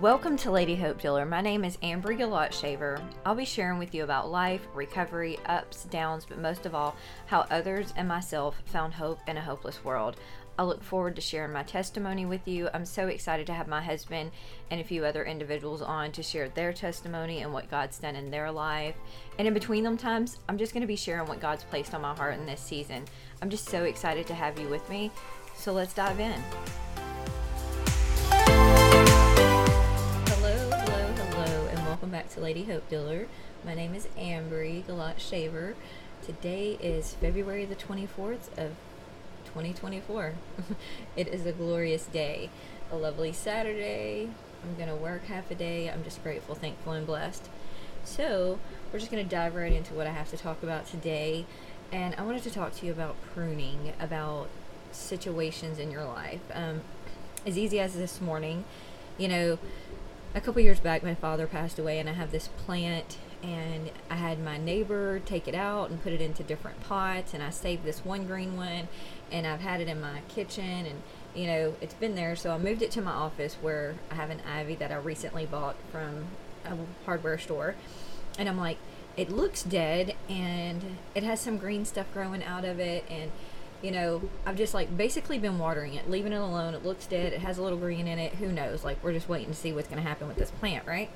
Welcome to Lady Hope Dealer. My name is Amber Galot Shaver. I'll be sharing with you about life, recovery, ups, downs, but most of all, how others and myself found hope in a hopeless world. I look forward to sharing my testimony with you. I'm so excited to have my husband and a few other individuals on to share their testimony and what God's done in their life. And in between them times, I'm just going to be sharing what God's placed on my heart in this season. I'm just so excited to have you with me. So let's dive in. To Lady Hope Dealer. My name is Ambry Galat Shaver. Today is February the 24th of 2024. it is a glorious day, a lovely Saturday. I'm going to work half a day. I'm just grateful, thankful, and blessed. So, we're just going to dive right into what I have to talk about today. And I wanted to talk to you about pruning, about situations in your life. Um, as easy as this morning, you know, a couple years back, my father passed away, and I have this plant, and I had my neighbor take it out and put it into different pots, and I saved this one green one, and I've had it in my kitchen, and you know, it's been there. So I moved it to my office where I have an ivy that I recently bought from a hardware store, and I'm like, it looks dead, and it has some green stuff growing out of it, and you know, I've just like basically been watering it, leaving it alone. It looks dead. It has a little green in it. Who knows? Like we're just waiting to see what's going to happen with this plant, right?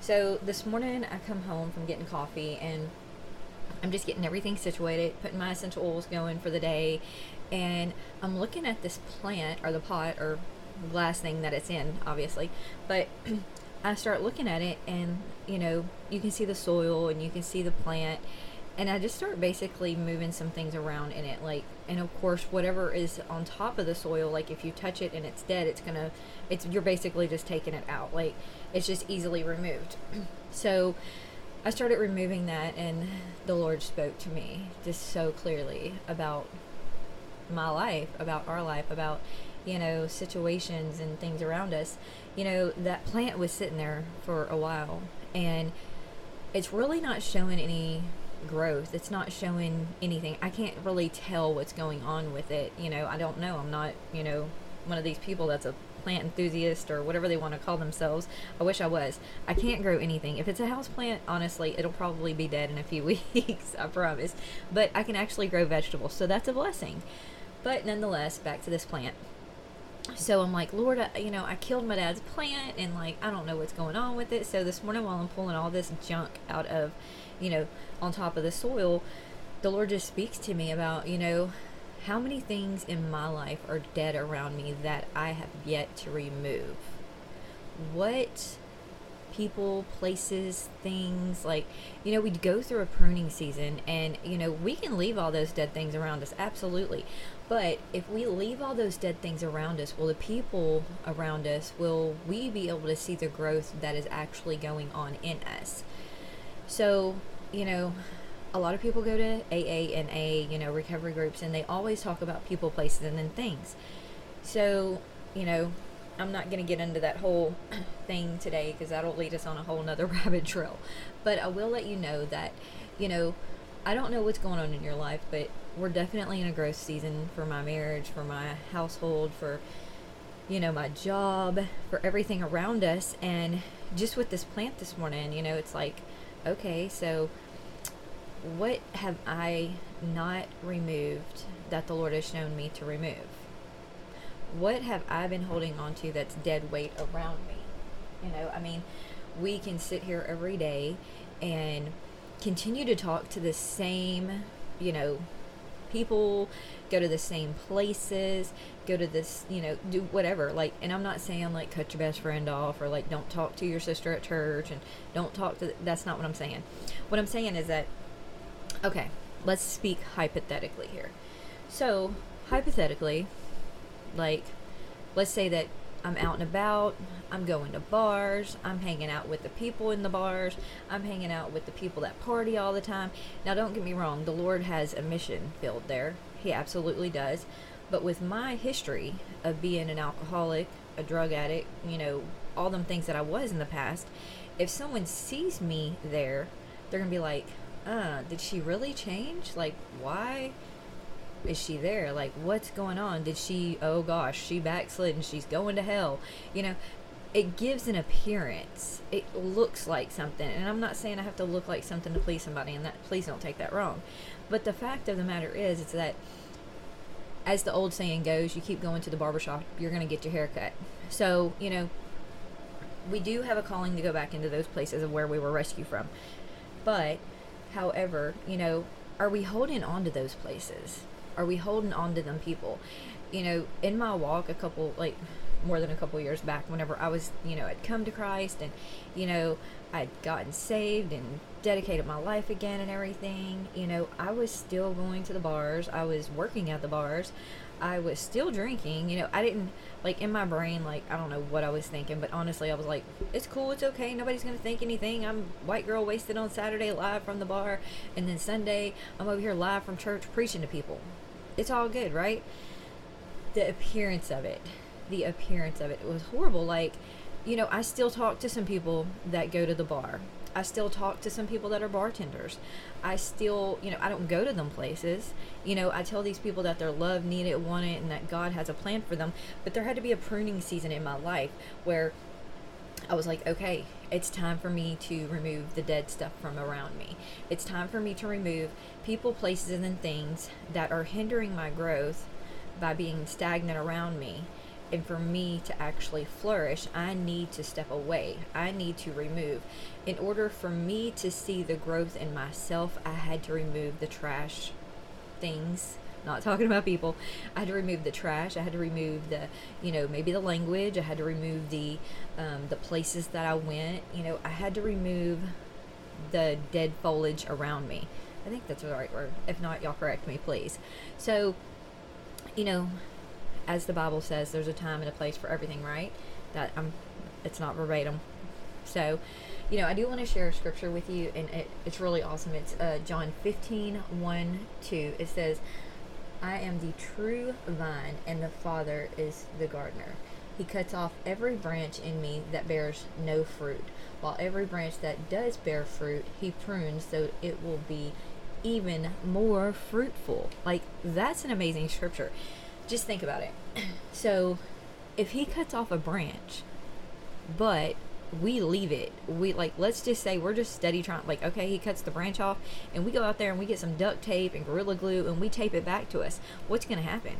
So this morning I come home from getting coffee and I'm just getting everything situated, putting my essential oils going for the day, and I'm looking at this plant or the pot or glass thing that it's in, obviously, but I start looking at it and you know you can see the soil and you can see the plant and I just start basically moving some things around in it like and of course whatever is on top of the soil like if you touch it and it's dead it's gonna it's you're basically just taking it out like it's just easily removed. So I started removing that and the Lord spoke to me just so clearly about my life about our life about you know situations and things around us. You know that plant was sitting there for a while and it's really not showing any growth. It's not showing anything. I can't really tell what's going on with it. You know, I don't know. I'm not, you know, one of these people that's a plant enthusiast or whatever they want to call themselves. I wish I was. I can't grow anything. If it's a house plant, honestly, it'll probably be dead in a few weeks, I promise. But I can actually grow vegetables, so that's a blessing. But nonetheless, back to this plant. So I'm like, Lord, I, you know, I killed my dad's plant and like I don't know what's going on with it. So this morning while I'm pulling all this junk out of you know, on top of the soil, the Lord just speaks to me about, you know, how many things in my life are dead around me that I have yet to remove? What people, places, things like, you know, we'd go through a pruning season and, you know, we can leave all those dead things around us, absolutely. But if we leave all those dead things around us, will the people around us, will we be able to see the growth that is actually going on in us? So, you know, a lot of people go to AA and A, you know, recovery groups, and they always talk about people, places, and then things. So, you know, I'm not going to get into that whole thing today because that'll lead us on a whole nother rabbit trail. But I will let you know that, you know, I don't know what's going on in your life, but we're definitely in a growth season for my marriage, for my household, for, you know, my job, for everything around us. And just with this plant this morning, you know, it's like, okay, so what have I not removed that the Lord has shown me to remove? What have I been holding on to that's dead weight around me? You know, I mean, we can sit here every day and continue to talk to the same, you know, people, go to the same places, go to this, you know, do whatever. Like, and I'm not saying like cut your best friend off or like don't talk to your sister at church and don't talk to. That's not what I'm saying. What I'm saying is that, okay, let's speak hypothetically here. So, hypothetically, like, let's say that I'm out and about. I'm going to bars. I'm hanging out with the people in the bars. I'm hanging out with the people that party all the time. Now, don't get me wrong, the Lord has a mission filled there. He absolutely does. But with my history of being an alcoholic, a drug addict, you know, all them things that I was in the past, if someone sees me there, they're going to be like, uh, did she really change? Like, why? Is she there? Like, what's going on? Did she, oh gosh, she backslid and she's going to hell? You know, it gives an appearance. It looks like something. And I'm not saying I have to look like something to please somebody and that please don't take that wrong. But the fact of the matter is it's that as the old saying goes, you keep going to the barbershop, you're going to get your hair cut. So, you know, we do have a calling to go back into those places of where we were rescued from. But, however, you know, are we holding on to those places? Are we holding on to them people? You know, in my walk, a couple, like, more than a couple years back, whenever I was, you know, I'd come to Christ and, you know, I'd gotten saved and dedicated my life again and everything, you know, I was still going to the bars. I was working at the bars. I was still drinking. You know, I didn't like in my brain like I don't know what I was thinking, but honestly, I was like, it's cool, it's okay. Nobody's gonna think anything. I'm white girl wasted on Saturday live from the bar, and then Sunday I'm over here live from church preaching to people. It's all good, right? The appearance of it, the appearance of it, it was horrible. Like, you know, I still talk to some people that go to the bar. I still talk to some people that are bartenders. I still, you know, I don't go to them places. You know, I tell these people that they're loved, needed, wanted, and that God has a plan for them. But there had to be a pruning season in my life where I was like, okay, it's time for me to remove the dead stuff from around me. It's time for me to remove people, places, and things that are hindering my growth by being stagnant around me and for me to actually flourish, I need to step away. I need to remove. In order for me to see the growth in myself, I had to remove the trash things. Not talking about people. I had to remove the trash. I had to remove the, you know, maybe the language. I had to remove the, um, the places that I went. You know, I had to remove the dead foliage around me. I think that's the right word. If not, y'all correct me, please. So, you know, as the Bible says, there's a time and a place for everything, right? That I'm, it's not verbatim. So, you know, I do want to share a scripture with you, and it, it's really awesome. It's uh, John 15, 1, 2. It says, I am the true vine, and the Father is the gardener. He cuts off every branch in me that bears no fruit, while every branch that does bear fruit, he prunes so it will be even more fruitful. Like, that's an amazing scripture just think about it. So, if he cuts off a branch, but we leave it, we like, let's just say we're just steady trying, like, okay, he cuts the branch off, and we go out there and we get some duct tape and Gorilla Glue and we tape it back to us. What's going to happen?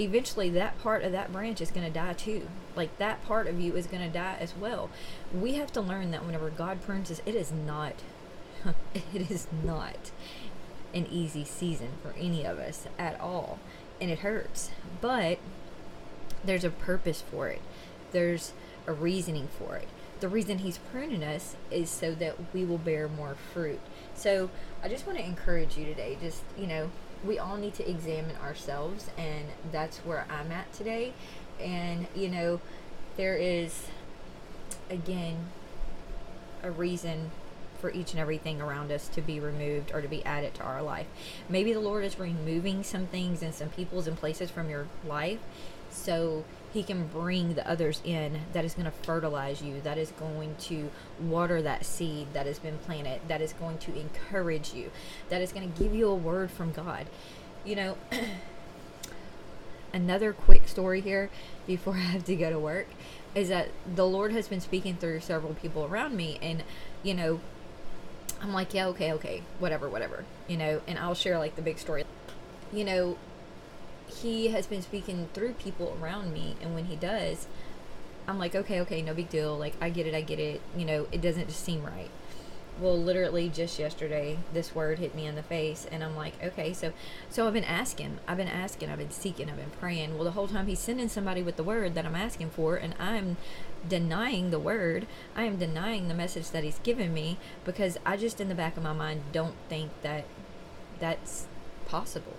Eventually, that part of that branch is going to die too. Like, that part of you is going to die as well. We have to learn that whenever God prunes us, it is not, it is not an easy season for any of us at all and it hurts. But there's a purpose for it. There's a reasoning for it. The reason he's pruning us is so that we will bear more fruit. So I just want to encourage you today. Just, you know, we all need to examine ourselves, and that's where I'm at today. And, you know, there is, again, a reason for each and everything around us to be removed or to be added to our life. Maybe the Lord is removing some things and some peoples and places from your life so he can bring the others in that is going to fertilize you, that is going to water that seed that has been planted, that is going to encourage you, that is going to give you a word from God. You know, another quick story here before I have to go to work is that the Lord has been speaking through several people around me, and you know, I'm like, yeah, okay, okay, whatever, whatever, you know, and I'll share like the big story. You know, he has been speaking through people around me, and when he does, I'm like, okay, okay, no big deal. Like, I get it, I get it. You know, it doesn't just seem right. Well, literally just yesterday, this word hit me in the face, and I'm like, okay, so, so I've been asking, I've been asking, I've been seeking, I've been praying. Well, the whole time he's sending somebody with the word that I'm asking for, and I'm denying the word. I am denying the message that he's given me because I just, in the back of my mind, don't think that that's possible.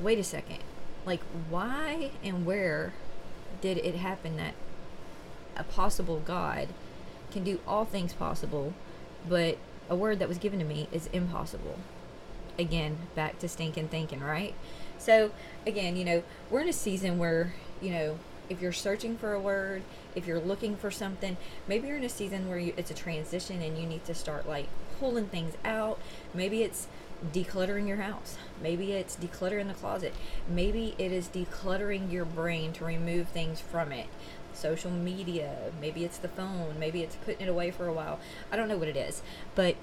Wait a second. Like, why and where did it happen that a possible God can do all things possible, but a word that was given to me is impossible? Again, back to stinking thinking, right? So, again, you know, we're in a season where, you know, if you're searching for a word, if you're looking for something, maybe you're in a season where you, it's a transition and you need to start like pulling things out. Maybe it's decluttering your house. Maybe it's decluttering the closet. Maybe it is decluttering your brain to remove things from it. Social media, maybe it's the phone, maybe it's putting it away for a while. I don't know what it is, but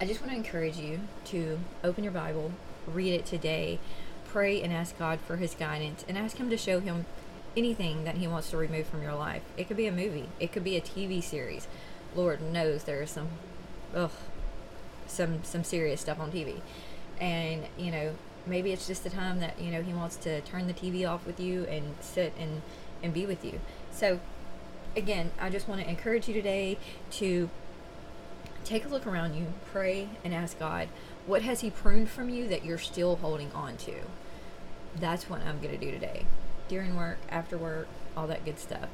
I just want to encourage you to open your Bible, read it today, pray and ask God for his guidance and ask him to show him anything that he wants to remove from your life. It could be a movie, it could be a TV series. Lord knows there are some ugh some some serious stuff on TV. And, you know, maybe it's just the time that, you know, he wants to turn the TV off with you and sit and and be with you. So again, I just want to encourage you today to take a look around you, pray and ask God, what has he pruned from you that you're still holding on to? That's what I'm going to do today. During work, after work, all that good stuff.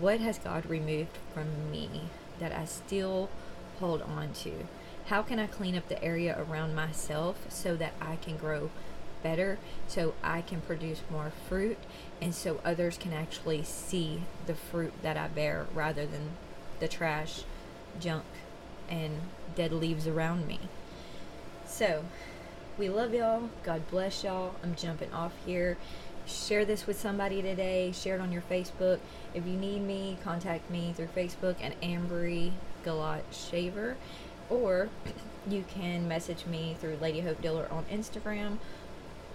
What has God removed from me that I still hold on to? How can I clean up the area around myself so that I can grow better, so I can produce more fruit, and so others can actually see the fruit that I bear rather than the trash, junk, and dead leaves around me? So, we love y'all. God bless y'all. I'm jumping off here. Share this with somebody today. Share it on your Facebook. If you need me, contact me through Facebook at Ambry Galat Shaver or you can message me through Lady Hope Dealer on Instagram,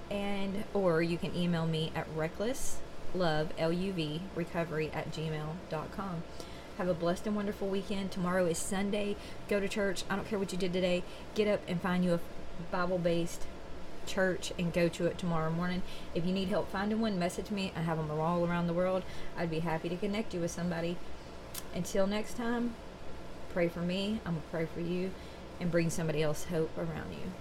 and or you can email me at recklesslove l-u-v recovery at gmail.com. Have a blessed and wonderful weekend. Tomorrow is Sunday. Go to church. I don't care what you did today. Get up and find you a Bible-based church and go to it tomorrow morning. If you need help finding one, message me. I have them all around the world. I'd be happy to connect you with somebody. Until next time, pray for me. I'm going to pray for you and bring somebody else hope around you.